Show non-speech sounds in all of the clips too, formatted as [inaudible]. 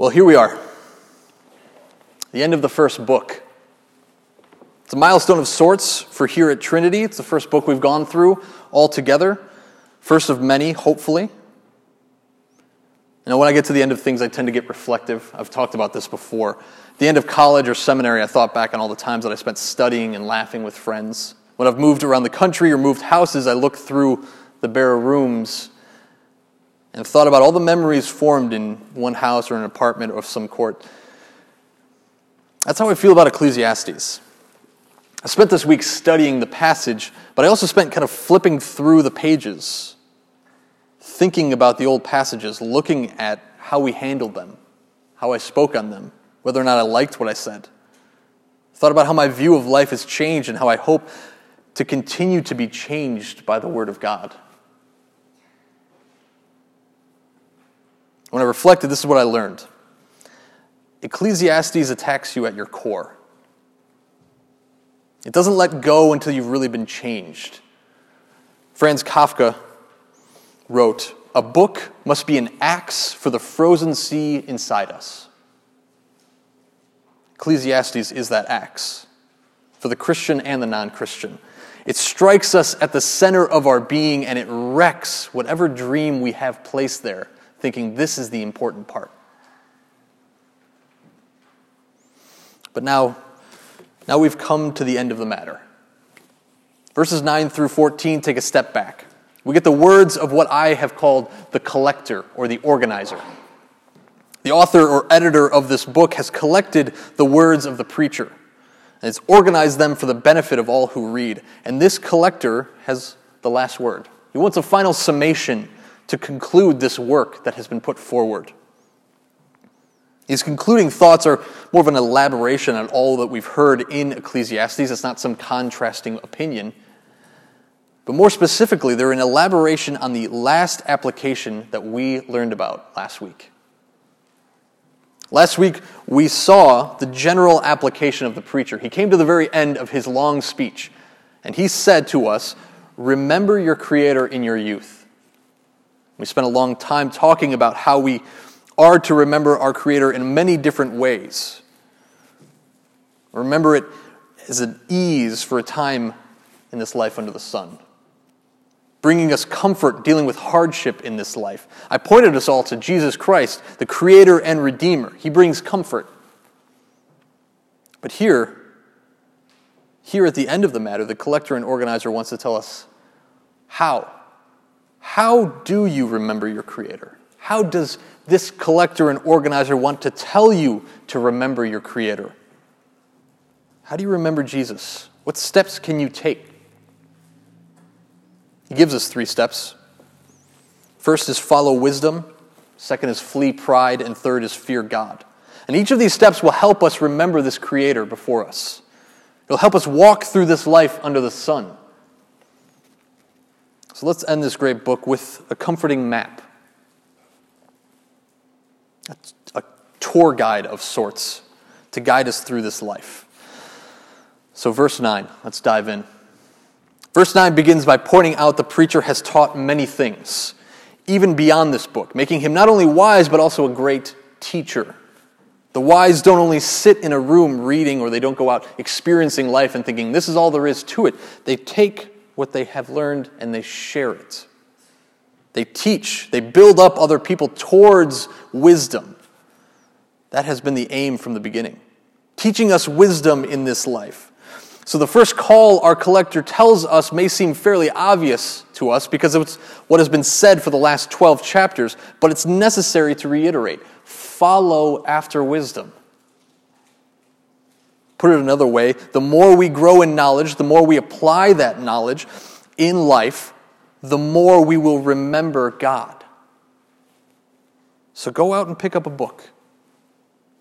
Well, here we are. The end of the first book. It's a milestone of sorts for here at Trinity. It's the first book we've gone through all together. First of many, hopefully. You know, when I get to the end of things, I tend to get reflective. I've talked about this before. At the end of college or seminary, I thought back on all the times that I spent studying and laughing with friends. When I've moved around the country or moved houses, I look through the bare rooms and thought about all the memories formed in one house or an apartment or some court. That's how I feel about Ecclesiastes. I spent this week studying the passage, but I also spent kind of flipping through the pages, thinking about the old passages, looking at how we handled them, how I spoke on them, whether or not I liked what I said. Thought about how my view of life has changed and how I hope to continue to be changed by the Word of God. When I reflected, this is what I learned Ecclesiastes attacks you at your core. It doesn't let go until you've really been changed. Franz Kafka wrote, A book must be an axe for the frozen sea inside us. Ecclesiastes is that axe for the Christian and the non Christian. It strikes us at the center of our being and it wrecks whatever dream we have placed there thinking this is the important part. But now, now we've come to the end of the matter. Verses 9 through 14 take a step back. We get the words of what I have called the collector or the organizer. The author or editor of this book has collected the words of the preacher and has organized them for the benefit of all who read. And this collector has the last word. He wants a final summation to conclude this work that has been put forward. His concluding thoughts are more of an elaboration on all that we've heard in Ecclesiastes. It's not some contrasting opinion. But more specifically, they're an elaboration on the last application that we learned about last week. Last week, we saw the general application of the preacher. He came to the very end of his long speech, and he said to us, Remember your Creator in your youth. We spent a long time talking about how we are to remember our Creator in many different ways. Remember it as an ease for a time in this life under the sun, bringing us comfort dealing with hardship in this life. I pointed us all to Jesus Christ, the Creator and Redeemer. He brings comfort. But here, here at the end of the matter, the collector and organizer wants to tell us how how do you remember your Creator? How does this collector and organizer want to tell you to remember your Creator? How do you remember Jesus? What steps can you take? He gives us three steps. First is follow wisdom, second is flee pride, and third is fear God. And each of these steps will help us remember this Creator before us. It'll help us walk through this life under the sun. So let's end this great book with a comforting map, a tour guide of sorts to guide us through this life. So, verse 9, let's dive in. Verse 9 begins by pointing out the preacher has taught many things, even beyond this book, making him not only wise, but also a great teacher. The wise don't only sit in a room reading or they don't go out experiencing life and thinking, this is all there is to it. They take what they have learned and they share it. They teach, they build up other people towards wisdom. That has been the aim from the beginning. Teaching us wisdom in this life. So, the first call our collector tells us may seem fairly obvious to us because it's what has been said for the last 12 chapters, but it's necessary to reiterate follow after wisdom. Put it another way, the more we grow in knowledge, the more we apply that knowledge in life, the more we will remember God. So go out and pick up a book.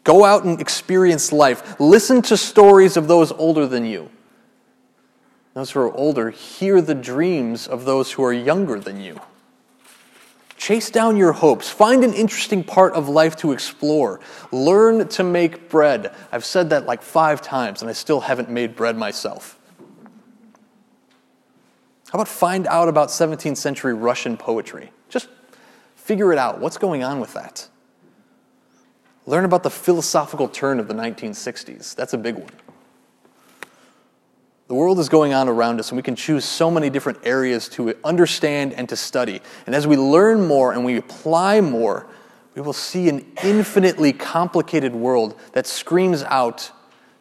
Go out and experience life. Listen to stories of those older than you. Those who are older, hear the dreams of those who are younger than you. Chase down your hopes. Find an interesting part of life to explore. Learn to make bread. I've said that like five times, and I still haven't made bread myself. How about find out about 17th century Russian poetry? Just figure it out. What's going on with that? Learn about the philosophical turn of the 1960s. That's a big one. The world is going on around us, and we can choose so many different areas to understand and to study. And as we learn more and we apply more, we will see an infinitely complicated world that screams out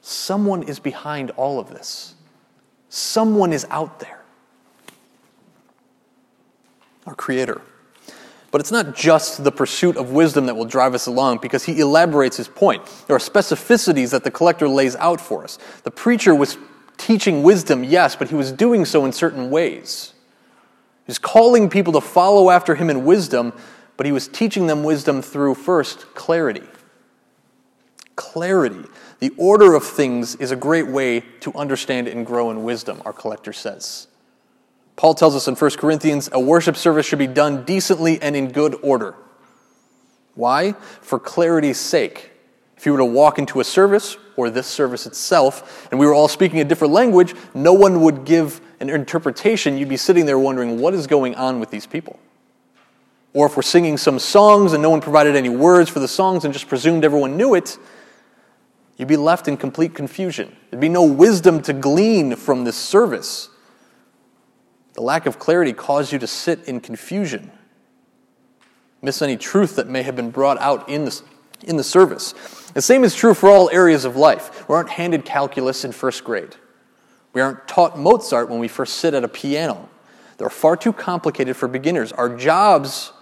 someone is behind all of this. Someone is out there. Our Creator. But it's not just the pursuit of wisdom that will drive us along because he elaborates his point. There are specificities that the collector lays out for us. The preacher was teaching wisdom, yes, but he was doing so in certain ways. He was calling people to follow after him in wisdom, but he was teaching them wisdom through first clarity. Clarity. The order of things is a great way to understand and grow in wisdom, our collector says. Paul tells us in 1 Corinthians a worship service should be done decently and in good order. Why? For clarity's sake. If you were to walk into a service or this service itself, and we were all speaking a different language, no one would give an interpretation. You'd be sitting there wondering, what is going on with these people? Or if we're singing some songs and no one provided any words for the songs and just presumed everyone knew it, you'd be left in complete confusion. There'd be no wisdom to glean from this service. The lack of clarity caused you to sit in confusion, miss any truth that may have been brought out in the, in the service. The same is true for all areas of life. We aren't handed calculus in first grade. We aren't taught Mozart when we first sit at a piano. They're far too complicated for beginners. Our jobs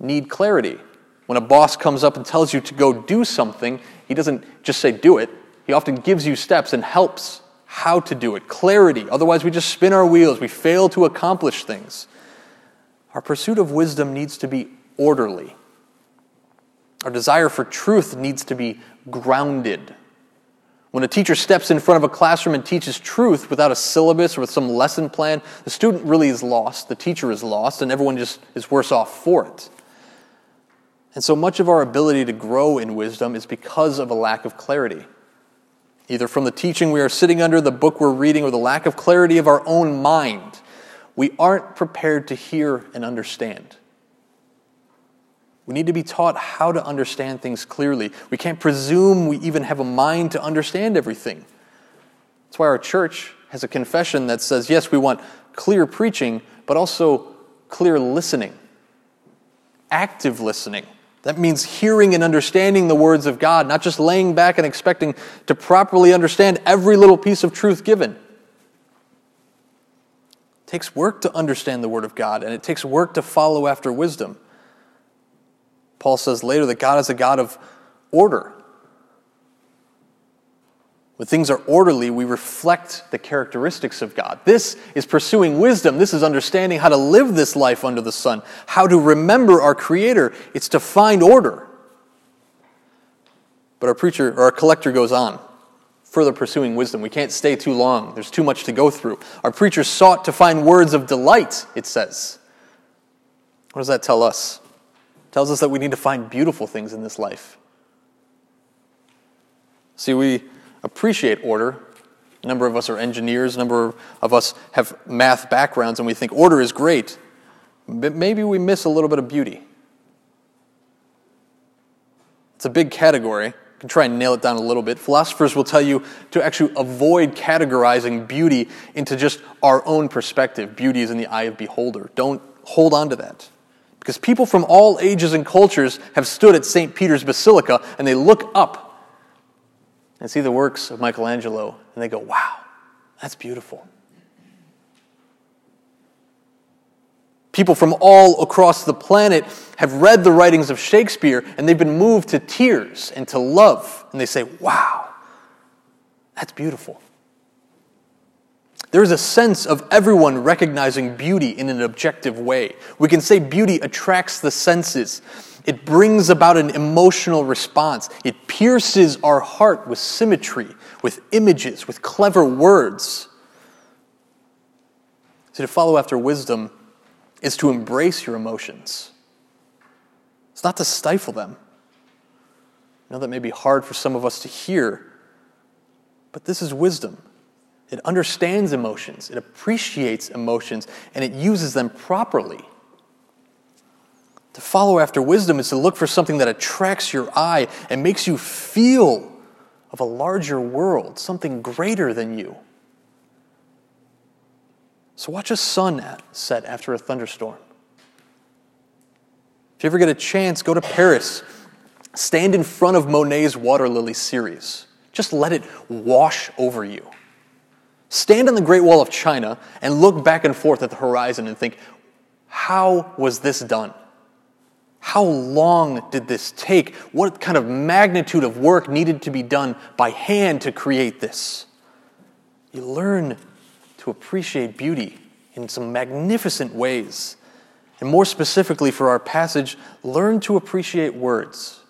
need clarity. When a boss comes up and tells you to go do something, he doesn't just say do it, he often gives you steps and helps how to do it. Clarity. Otherwise, we just spin our wheels, we fail to accomplish things. Our pursuit of wisdom needs to be orderly. Our desire for truth needs to be grounded. When a teacher steps in front of a classroom and teaches truth without a syllabus or with some lesson plan, the student really is lost, the teacher is lost, and everyone just is worse off for it. And so much of our ability to grow in wisdom is because of a lack of clarity. Either from the teaching we are sitting under, the book we're reading, or the lack of clarity of our own mind. We aren't prepared to hear and understand. We need to be taught how to understand things clearly. We can't presume we even have a mind to understand everything. That's why our church has a confession that says yes, we want clear preaching, but also clear listening, active listening. That means hearing and understanding the words of God, not just laying back and expecting to properly understand every little piece of truth given. It takes work to understand the Word of God, and it takes work to follow after wisdom. Paul says later that God is a God of order. When things are orderly, we reflect the characteristics of God. This is pursuing wisdom. This is understanding how to live this life under the sun, how to remember our Creator. It's to find order. But our preacher or our collector goes on, further pursuing wisdom. We can't stay too long, there's too much to go through. Our preacher sought to find words of delight, it says. What does that tell us? Tells us that we need to find beautiful things in this life. See, we appreciate order. A number of us are engineers, a number of us have math backgrounds, and we think order is great. But maybe we miss a little bit of beauty. It's a big category. You can try and nail it down a little bit. Philosophers will tell you to actually avoid categorizing beauty into just our own perspective. Beauty is in the eye of beholder. Don't hold on to that. Because people from all ages and cultures have stood at St. Peter's Basilica and they look up and see the works of Michelangelo and they go, wow, that's beautiful. People from all across the planet have read the writings of Shakespeare and they've been moved to tears and to love. And they say, wow, that's beautiful. There is a sense of everyone recognizing beauty in an objective way. We can say beauty attracts the senses. It brings about an emotional response. It pierces our heart with symmetry, with images, with clever words. So, to follow after wisdom is to embrace your emotions, it's not to stifle them. I know that may be hard for some of us to hear, but this is wisdom. It understands emotions, it appreciates emotions, and it uses them properly. To follow after wisdom is to look for something that attracts your eye and makes you feel of a larger world, something greater than you. So watch a sun set after a thunderstorm. If you ever get a chance, go to Paris. Stand in front of Monet's Water Lily series. Just let it wash over you. Stand on the Great Wall of China and look back and forth at the horizon and think, how was this done? How long did this take? What kind of magnitude of work needed to be done by hand to create this? You learn to appreciate beauty in some magnificent ways. And more specifically for our passage, learn to appreciate words.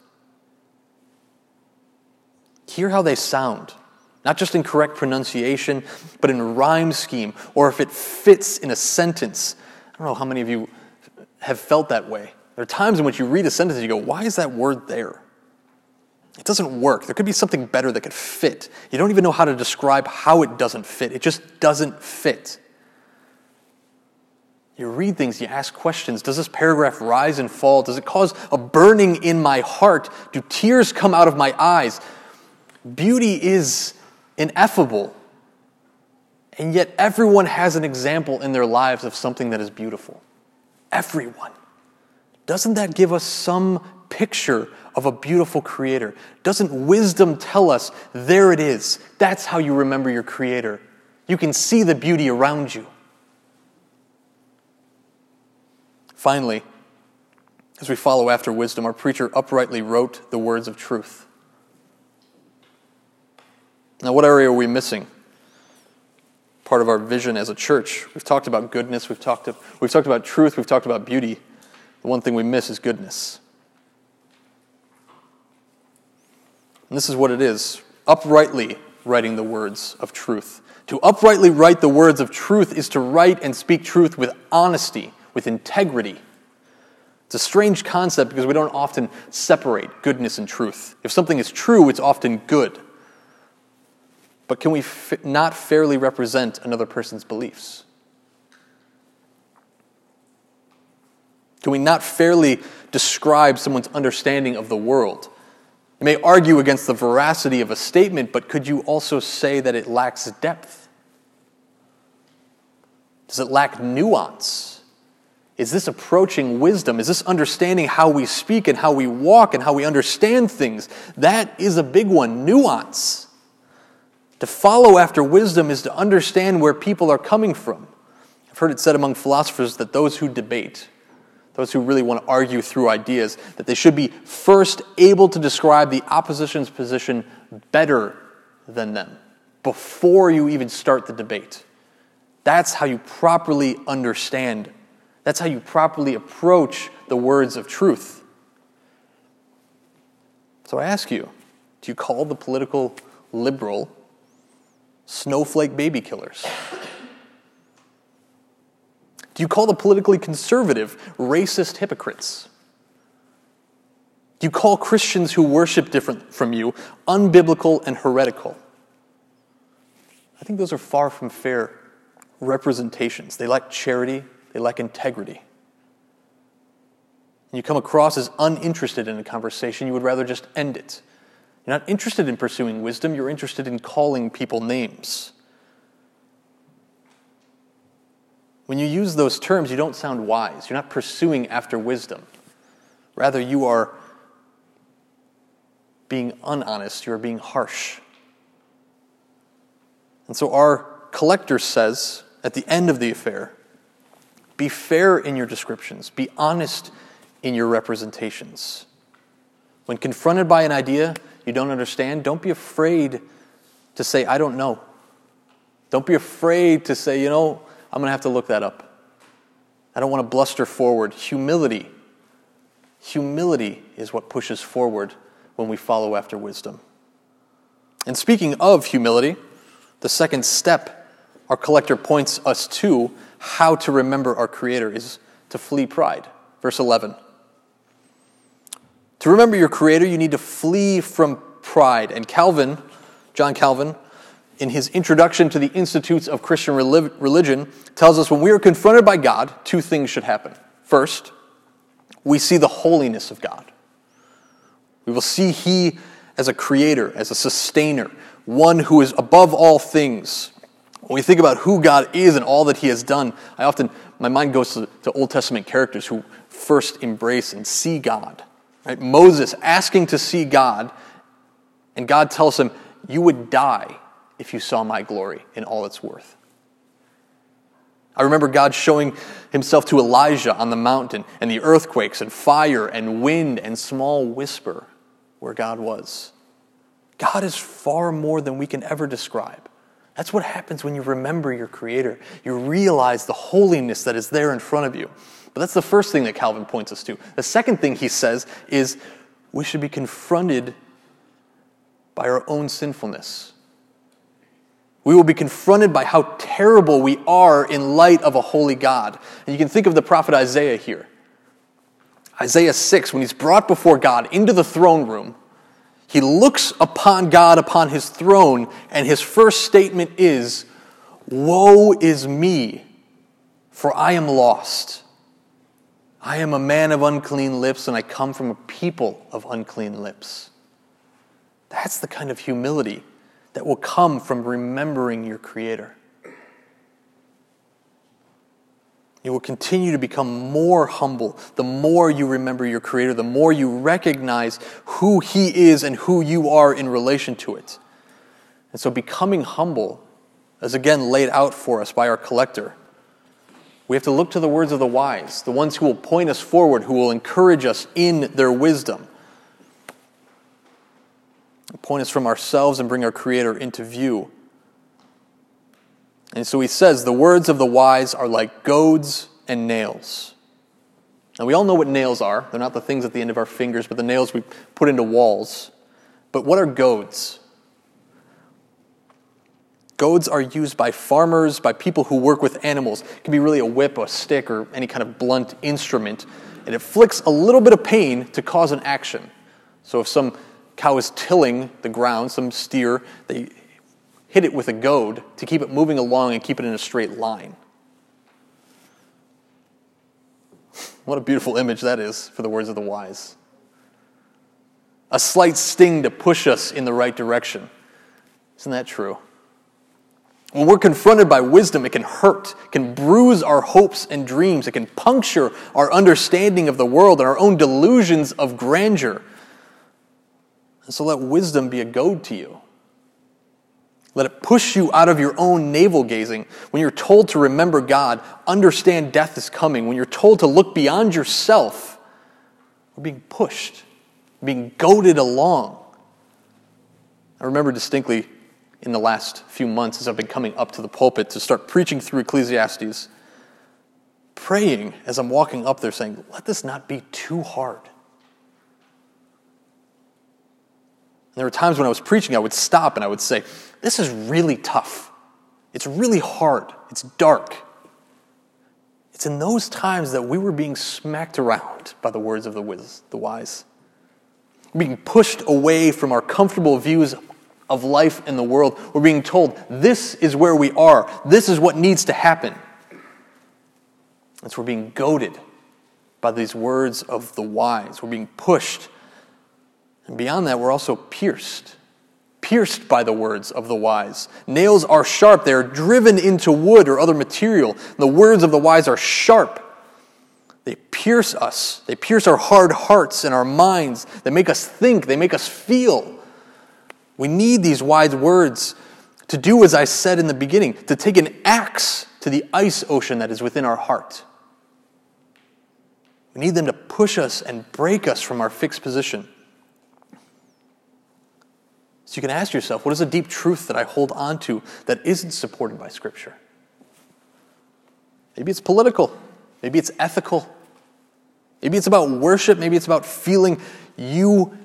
Hear how they sound, not just in correct pronunciation, but in rhyme scheme, or if it fits in a sentence. I don't know how many of you have felt that way. There are times in which you read a sentence and you go, why is that word there? It doesn't work. There could be something better that could fit. You don't even know how to describe how it doesn't fit. It just doesn't fit. You read things, you ask questions. Does this paragraph rise and fall? Does it cause a burning in my heart? Do tears come out of my eyes? Beauty is ineffable. And yet, everyone has an example in their lives of something that is beautiful. Everyone. Doesn't that give us some picture of a beautiful creator? Doesn't wisdom tell us, there it is? That's how you remember your creator. You can see the beauty around you. Finally, as we follow after wisdom, our preacher uprightly wrote the words of truth. Now, what area are we missing? Part of our vision as a church. We've talked about goodness, we've talked, we've talked about truth, we've talked about beauty. The one thing we miss is goodness. And this is what it is uprightly writing the words of truth. To uprightly write the words of truth is to write and speak truth with honesty, with integrity. It's a strange concept because we don't often separate goodness and truth. If something is true, it's often good. But can we f- not fairly represent another person's beliefs? Can we not fairly describe someone's understanding of the world? You may argue against the veracity of a statement, but could you also say that it lacks depth? Does it lack nuance? Is this approaching wisdom? Is this understanding how we speak and how we walk and how we understand things? That is a big one nuance. To follow after wisdom is to understand where people are coming from. I've heard it said among philosophers that those who debate, those who really want to argue through ideas, that they should be first able to describe the opposition's position better than them before you even start the debate. That's how you properly understand. That's how you properly approach the words of truth. So I ask you do you call the political liberal snowflake baby killers? Do you call the politically conservative racist hypocrites? Do you call Christians who worship different from you unbiblical and heretical? I think those are far from fair representations. They lack charity, they lack integrity. And you come across as uninterested in a conversation, you would rather just end it. You're not interested in pursuing wisdom, you're interested in calling people names. When you use those terms, you don't sound wise. You're not pursuing after wisdom. Rather, you are being unhonest, you are being harsh. And so, our collector says at the end of the affair be fair in your descriptions, be honest in your representations. When confronted by an idea you don't understand, don't be afraid to say, I don't know. Don't be afraid to say, you know, I'm going to have to look that up. I don't want to bluster forward. Humility. Humility is what pushes forward when we follow after wisdom. And speaking of humility, the second step our collector points us to how to remember our Creator is to flee pride. Verse 11. To remember your Creator, you need to flee from pride. And Calvin, John Calvin, in his introduction to the Institutes of Christian Religion, tells us when we are confronted by God, two things should happen. First, we see the holiness of God. We will see He as a creator, as a sustainer, one who is above all things. When we think about who God is and all that He has done, I often, my mind goes to, to Old Testament characters who first embrace and see God. Right? Moses asking to see God, and God tells him, You would die if you saw my glory in all its worth. I remember God showing himself to Elijah on the mountain, and the earthquakes, and fire, and wind, and small whisper where God was. God is far more than we can ever describe. That's what happens when you remember your Creator. You realize the holiness that is there in front of you. But that's the first thing that Calvin points us to. The second thing he says is we should be confronted by our own sinfulness. We will be confronted by how terrible we are in light of a holy God. And you can think of the prophet Isaiah here. Isaiah 6, when he's brought before God into the throne room, he looks upon God upon his throne, and his first statement is, Woe is me, for I am lost. I am a man of unclean lips, and I come from a people of unclean lips. That's the kind of humility that will come from remembering your Creator. You will continue to become more humble the more you remember your Creator, the more you recognize who He is and who you are in relation to it. And so, becoming humble, as again laid out for us by our collector, we have to look to the words of the wise, the ones who will point us forward, who will encourage us in their wisdom point us from ourselves and bring our Creator into view. And so he says, The words of the wise are like goads and nails. Now, we all know what nails are. They're not the things at the end of our fingers, but the nails we put into walls. But what are goads? Goads are used by farmers, by people who work with animals. It can be really a whip, a stick, or any kind of blunt instrument. And it flicks a little bit of pain to cause an action. So if some cow is tilling the ground, some steer, they hit it with a goad to keep it moving along and keep it in a straight line. [laughs] What a beautiful image that is for the words of the wise. A slight sting to push us in the right direction. Isn't that true? When we're confronted by wisdom, it can hurt, can bruise our hopes and dreams, it can puncture our understanding of the world and our own delusions of grandeur. And so let wisdom be a goad to you. Let it push you out of your own navel gazing. When you're told to remember God, understand death is coming, when you're told to look beyond yourself, we're being pushed, being goaded along. I remember distinctly in the last few months as I've been coming up to the pulpit to start preaching through Ecclesiastes, praying as I'm walking up there saying, let this not be too hard. And there were times when I was preaching, I would stop and I would say, This is really tough. It's really hard. It's dark. It's in those times that we were being smacked around by the words of the, wiz, the wise, being pushed away from our comfortable views of life in the world. We're being told, This is where we are, this is what needs to happen. And so we're being goaded by these words of the wise. We're being pushed and beyond that, we're also pierced. Pierced by the words of the wise. Nails are sharp, they are driven into wood or other material. The words of the wise are sharp. They pierce us, they pierce our hard hearts and our minds. They make us think, they make us feel. We need these wise words to do as I said in the beginning, to take an axe to the ice ocean that is within our heart. We need them to push us and break us from our fixed position. So you can ask yourself what is a deep truth that I hold on to that isn't supported by Scripture? Maybe it's political, maybe it's ethical, maybe it's about worship, maybe it's about feeling you,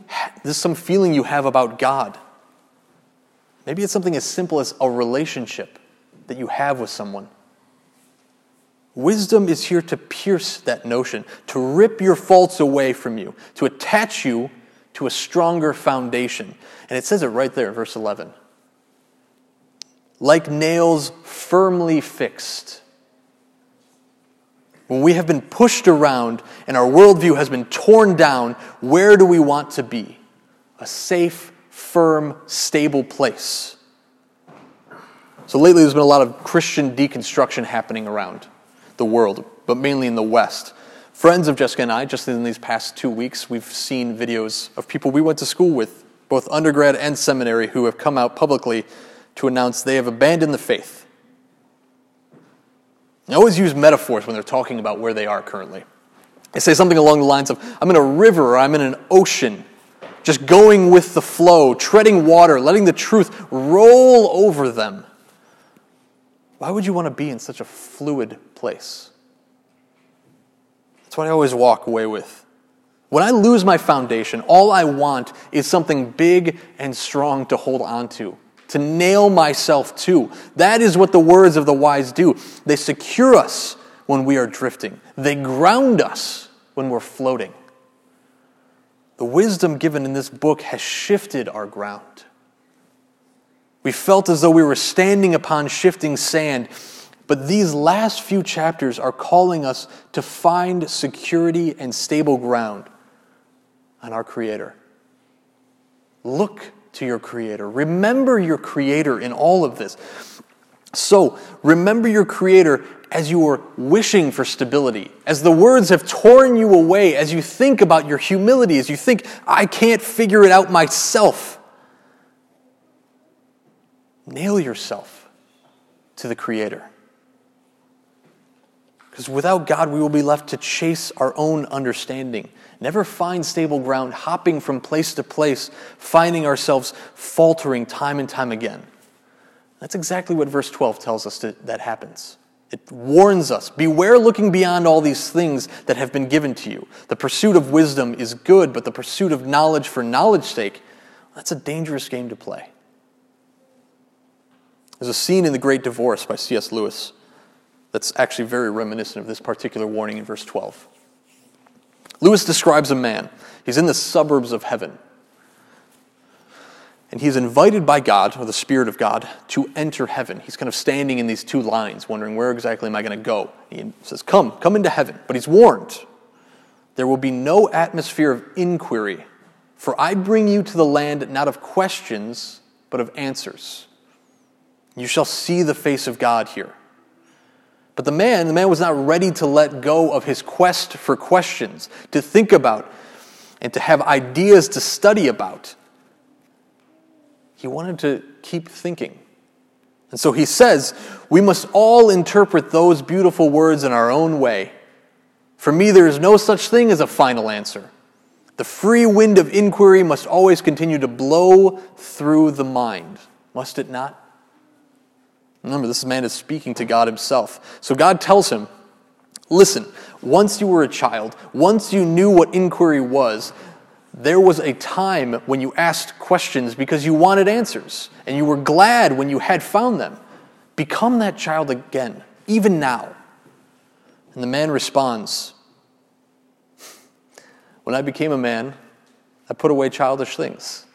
there's some feeling you have about God. Maybe it's something as simple as a relationship that you have with someone. Wisdom is here to pierce that notion, to rip your faults away from you, to attach you to a stronger foundation. And it says it right there, in verse 11. Like nails firmly fixed. when we have been pushed around and our worldview has been torn down, where do we want to be? A safe, firm, stable place. So lately, there's been a lot of Christian deconstruction happening around the world, but mainly in the West. Friends of Jessica and I, just in these past two weeks, we've seen videos of people we went to school with, both undergrad and seminary, who have come out publicly to announce they have abandoned the faith. They always use metaphors when they're talking about where they are currently. They say something along the lines of, I'm in a river or I'm in an ocean, just going with the flow, treading water, letting the truth roll over them. Why would you want to be in such a fluid place? That's what I always walk away with. When I lose my foundation, all I want is something big and strong to hold on to, to nail myself to. That is what the words of the wise do. They secure us when we are drifting, they ground us when we're floating. The wisdom given in this book has shifted our ground. We felt as though we were standing upon shifting sand but these last few chapters are calling us to find security and stable ground on our Creator. Look to your Creator. Remember your Creator in all of this. So, remember your Creator as you are wishing for stability, as the words have torn you away, as you think about your humility, as you think, I can't figure it out myself. Nail yourself to the Creator. Because without God, we will be left to chase our own understanding, never find stable ground, hopping from place to place, finding ourselves faltering time and time again. That's exactly what verse 12 tells us that happens. It warns us Beware looking beyond all these things that have been given to you. The pursuit of wisdom is good, but the pursuit of knowledge for knowledge's sake, that's a dangerous game to play. There's a scene in The Great Divorce by C.S. Lewis that's actually very reminiscent of this particular warning in verse 12. Lewis describes a man. He's in the suburbs of heaven. And he's invited by God, or the Spirit of God, to enter heaven. He's kind of standing in these two lines, wondering, where exactly am I going to go? He says, Come, come into heaven. But he's warned there will be no atmosphere of inquiry, for I bring you to the land not of questions, but of answers. You shall see the face of God here. But the man, the man was not ready to let go of his quest for questions, to think about, and to have ideas to study about. He wanted to keep thinking. And so he says, We must all interpret those beautiful words in our own way. For me, there is no such thing as a final answer. The free wind of inquiry must always continue to blow through the mind, must it not? Remember, this man is speaking to God himself. So God tells him, Listen, once you were a child, once you knew what inquiry was, there was a time when you asked questions because you wanted answers, and you were glad when you had found them. Become that child again, even now. And the man responds, When I became a man, I put away childish things.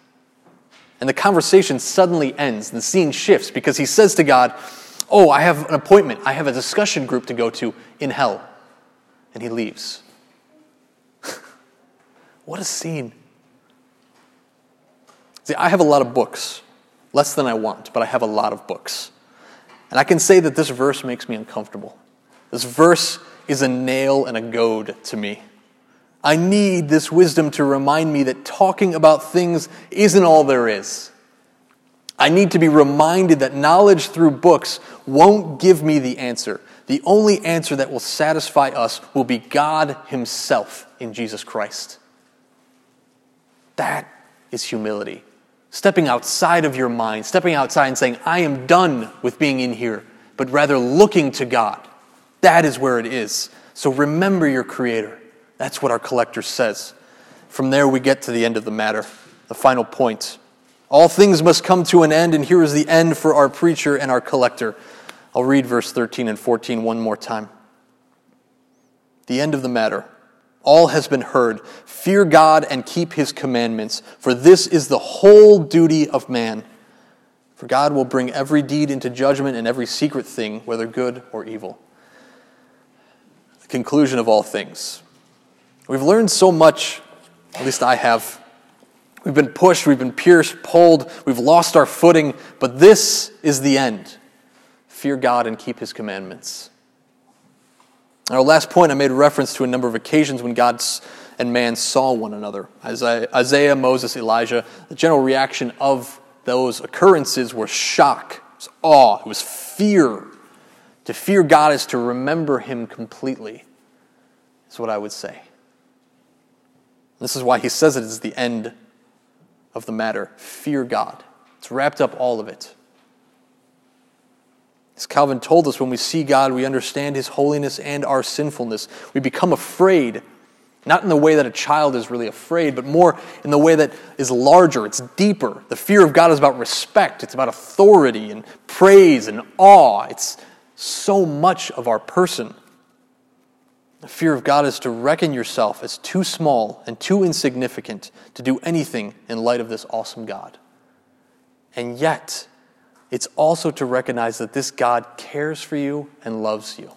And the conversation suddenly ends. And the scene shifts because he says to God, Oh, I have an appointment. I have a discussion group to go to in hell. And he leaves. What a scene. See, I have a lot of books, less than I want, but I have a lot of books. And I can say that this verse makes me uncomfortable. This verse is a nail and a goad to me. I need this wisdom to remind me that talking about things isn't all there is. I need to be reminded that knowledge through books won't give me the answer. The only answer that will satisfy us will be God Himself in Jesus Christ. That is humility. Stepping outside of your mind, stepping outside and saying, I am done with being in here, but rather looking to God. That is where it is. So remember your Creator. That's what our collector says. From there, we get to the end of the matter, the final point. All things must come to an end, and here is the end for our preacher and our collector. I'll read verse 13 and 14 one more time. The end of the matter. All has been heard. Fear God and keep his commandments, for this is the whole duty of man. For God will bring every deed into judgment and every secret thing, whether good or evil. the conclusion of all things. We've learned so much, at least I have. We've been pushed, we've been pierced, pulled, we've lost our footing, but this is the end. Fear God and keep his commandments. Our last point, I made reference to a number of occasions when God and man saw one another. Isaiah, Moses, Elijah, the general reaction of those occurrences was shock, it was awe, it was fear. To fear God is to remember him completely, is what I would say. This is why he says it is the end of the matter. Fear God. It's wrapped up all of it. As Calvin told us, when we see God, we understand his holiness and our sinfulness. We become afraid, not in the way that a child is really afraid, but more in the way that is larger, it's deeper. The fear of God is about respect, it's about authority and praise and awe. It's so much of our person. The fear of God is to reckon yourself as too small and too insignificant to do anything in light of this awesome God. And yet, it's also to recognize that this God cares for you and loves you.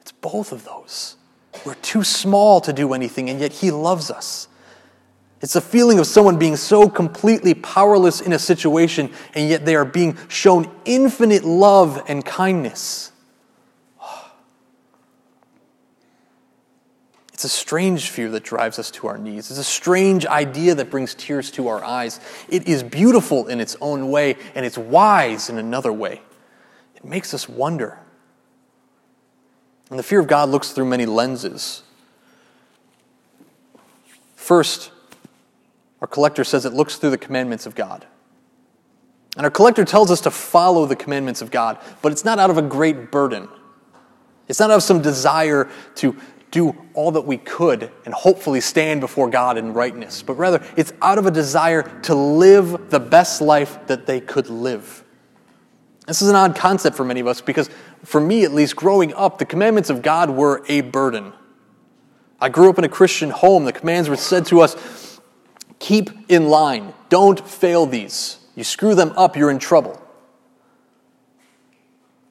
It's both of those. We're too small to do anything, and yet He loves us. It's a feeling of someone being so completely powerless in a situation, and yet they are being shown infinite love and kindness. It's a strange fear that drives us to our knees. It's a strange idea that brings tears to our eyes. It is beautiful in its own way, and it's wise in another way. It makes us wonder. And the fear of God looks through many lenses. First, our collector says it looks through the commandments of God. And our collector tells us to follow the commandments of God, but it's not out of a great burden. It's not out of some desire to do all that we could and hopefully stand before God in rightness, but rather it's out of a desire to live the best life that they could live. This is an odd concept for many of us because, for me at least, growing up, the commandments of God were a burden. I grew up in a Christian home. The commands were said to us keep in line, don't fail these. You screw them up, you're in trouble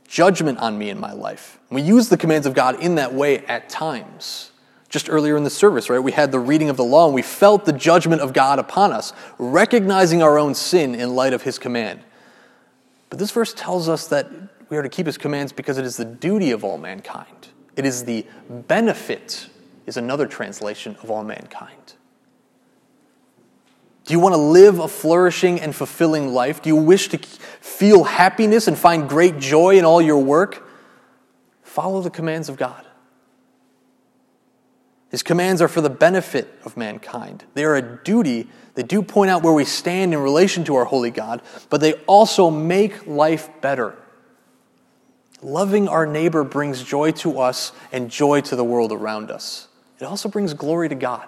judgment on me in my life. We use the commands of God in that way at times. Just earlier in the service, right, we had the reading of the law and we felt the judgment of God upon us, recognizing our own sin in light of his command. But this verse tells us that we are to keep his commands because it is the duty of all mankind. It is the benefit, is another translation of all mankind. Do you want to live a flourishing and fulfilling life? Do you wish to feel happiness and find great joy in all your work? Follow the commands of God. His commands are for the benefit of mankind. They are a duty. They do point out where we stand in relation to our holy God, but they also make life better. Loving our neighbor brings joy to us and joy to the world around us. It also brings glory to God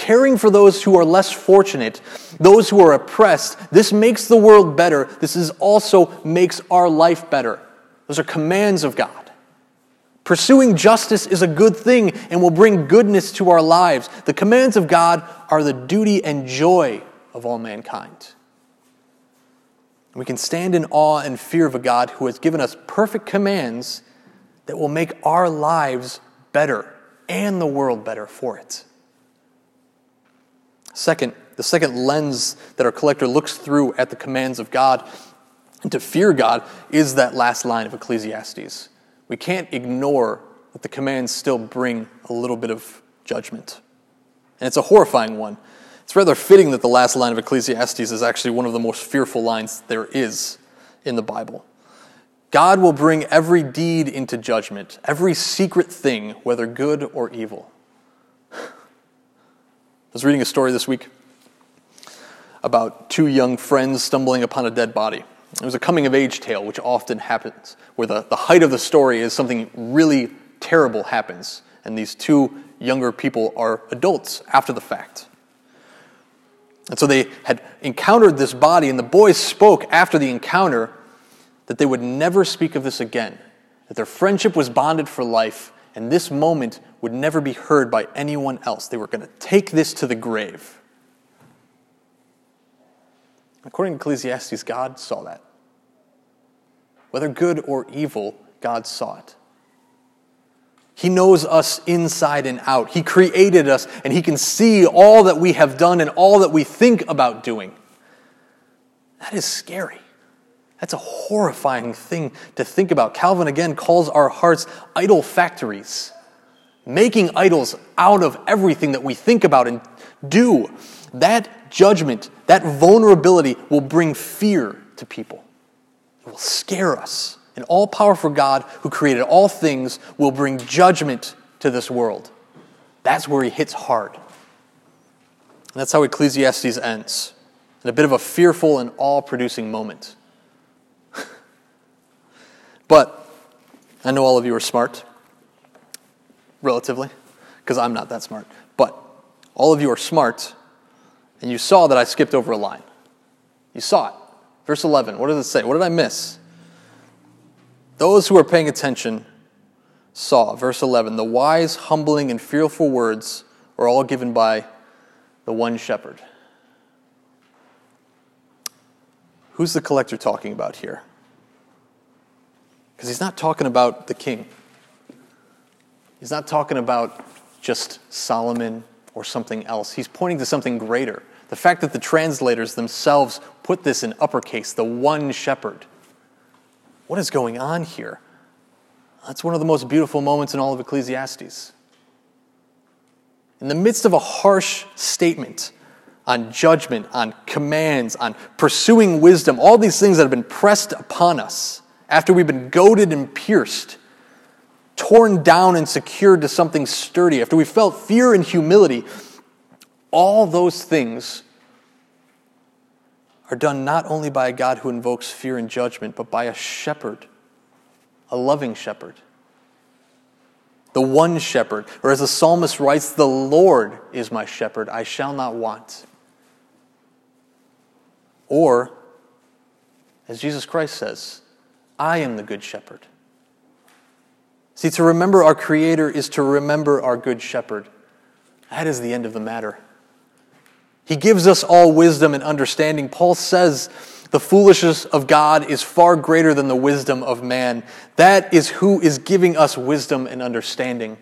caring for those who are less fortunate, those who are oppressed. This makes the world better. This is also makes our life better. Those are commands of God. Pursuing justice is a good thing and will bring goodness to our lives. The commands of God are the duty and joy of all mankind. We can stand in awe and fear of a God who has given us perfect commands that will make our lives better and the world better for it. Second, the second lens that our collector looks through at the commands of God and to fear God is that last line of Ecclesiastes. We can't ignore that the commands still bring a little bit of judgment. And it's a horrifying one. It's rather fitting that the last line of Ecclesiastes is actually one of the most fearful lines there is in the Bible. God will bring every deed into judgment, every secret thing, whether good or evil. I was reading a story this week about two young friends stumbling upon a dead body. It was a coming of age tale, which often happens, where the, the height of the story is something really terrible happens, and these two younger people are adults after the fact. And so they had encountered this body, and the boys spoke after the encounter that they would never speak of this again, that their friendship was bonded for life, and this moment would never be heard by anyone else. They were going to take this to the grave. According to Ecclesiastes, God saw that. Whether good or evil, God saw it. He knows us inside and out. He created us, and He can see all that we have done and all that we think about doing. That is scary. That's a horrifying thing to think about. Calvin again calls our hearts idol factories, making idols out of everything that we think about and do. That judgment, that vulnerability will bring fear to people. It will scare us. An all powerful God who created all things will bring judgment to this world. That's where he hits hard. And that's how Ecclesiastes ends in a bit of a fearful and awe producing moment. But I know all of you are smart, relatively, because I'm not that smart. But all of you are smart, and you saw that I skipped over a line. You saw it. Verse 11, what does it say? What did I miss? Those who are paying attention saw, verse 11, the wise, humbling, and fearful words are all given by the one shepherd. Who's the collector talking about here? Because he's not talking about the king. He's not talking about just Solomon or something else. He's pointing to something greater. The fact that the translators themselves put this in uppercase, the one shepherd. What is going on here? That's one of the most beautiful moments in all of Ecclesiastes. In the midst of a harsh statement on judgment, on commands, on pursuing wisdom, all these things that have been pressed upon us after we've been goaded and pierced, torn down and secured to something sturdy, after we felt fear and humility, all those things are done not only by a God who invokes fear and judgment, but by a shepherd, a loving shepherd. The one shepherd, or as the psalmist writes, the Lord is my shepherd, I shall not want. Or, as Jesus Christ says, I am the good shepherd. See, to remember our Creator is to remember our good shepherd. That is the end of the matter. He gives us all wisdom and understanding. Paul says the foolishness of God is far greater than the wisdom of man. That is who is giving us wisdom and understanding.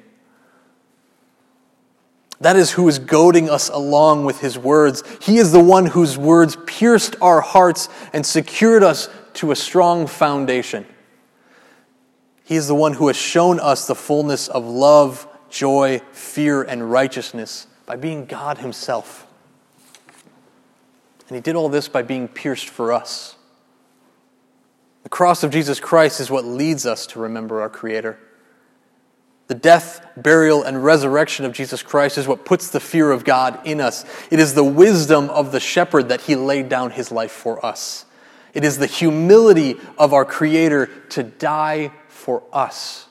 That is who is goading us along with his words. He is the one whose words pierced our hearts and secured us to a strong foundation. He is the one who has shown us the fullness of love, joy, fear, and righteousness by being God himself. And he did all this by being pierced for us. The cross of Jesus Christ is what leads us to remember our Creator. The death, burial, and resurrection of Jesus Christ is what puts the fear of God in us. It is the wisdom of the shepherd that he laid down his life for us. It is the humility of our Creator to die for us.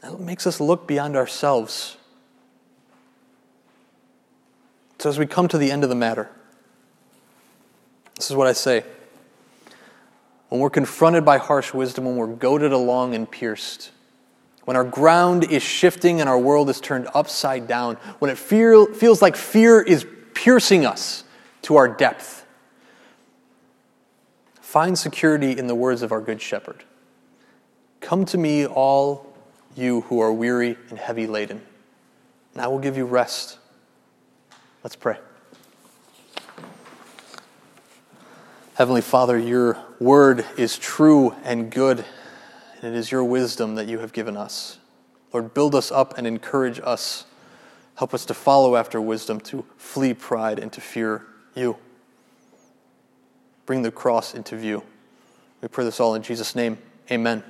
That makes us look beyond ourselves so, as we come to the end of the matter, this is what I say. When we're confronted by harsh wisdom, when we're goaded along and pierced, when our ground is shifting and our world is turned upside down, when it feel, feels like fear is piercing us to our depth, find security in the words of our Good Shepherd. Come to me, all you who are weary and heavy laden, and I will give you rest. Let's pray. Heavenly Father, your word is true and good, and it is your wisdom that you have given us. Lord, build us up and encourage us. Help us to follow after wisdom, to flee pride, and to fear you. Bring the cross into view. We pray this all in Jesus' name. Amen.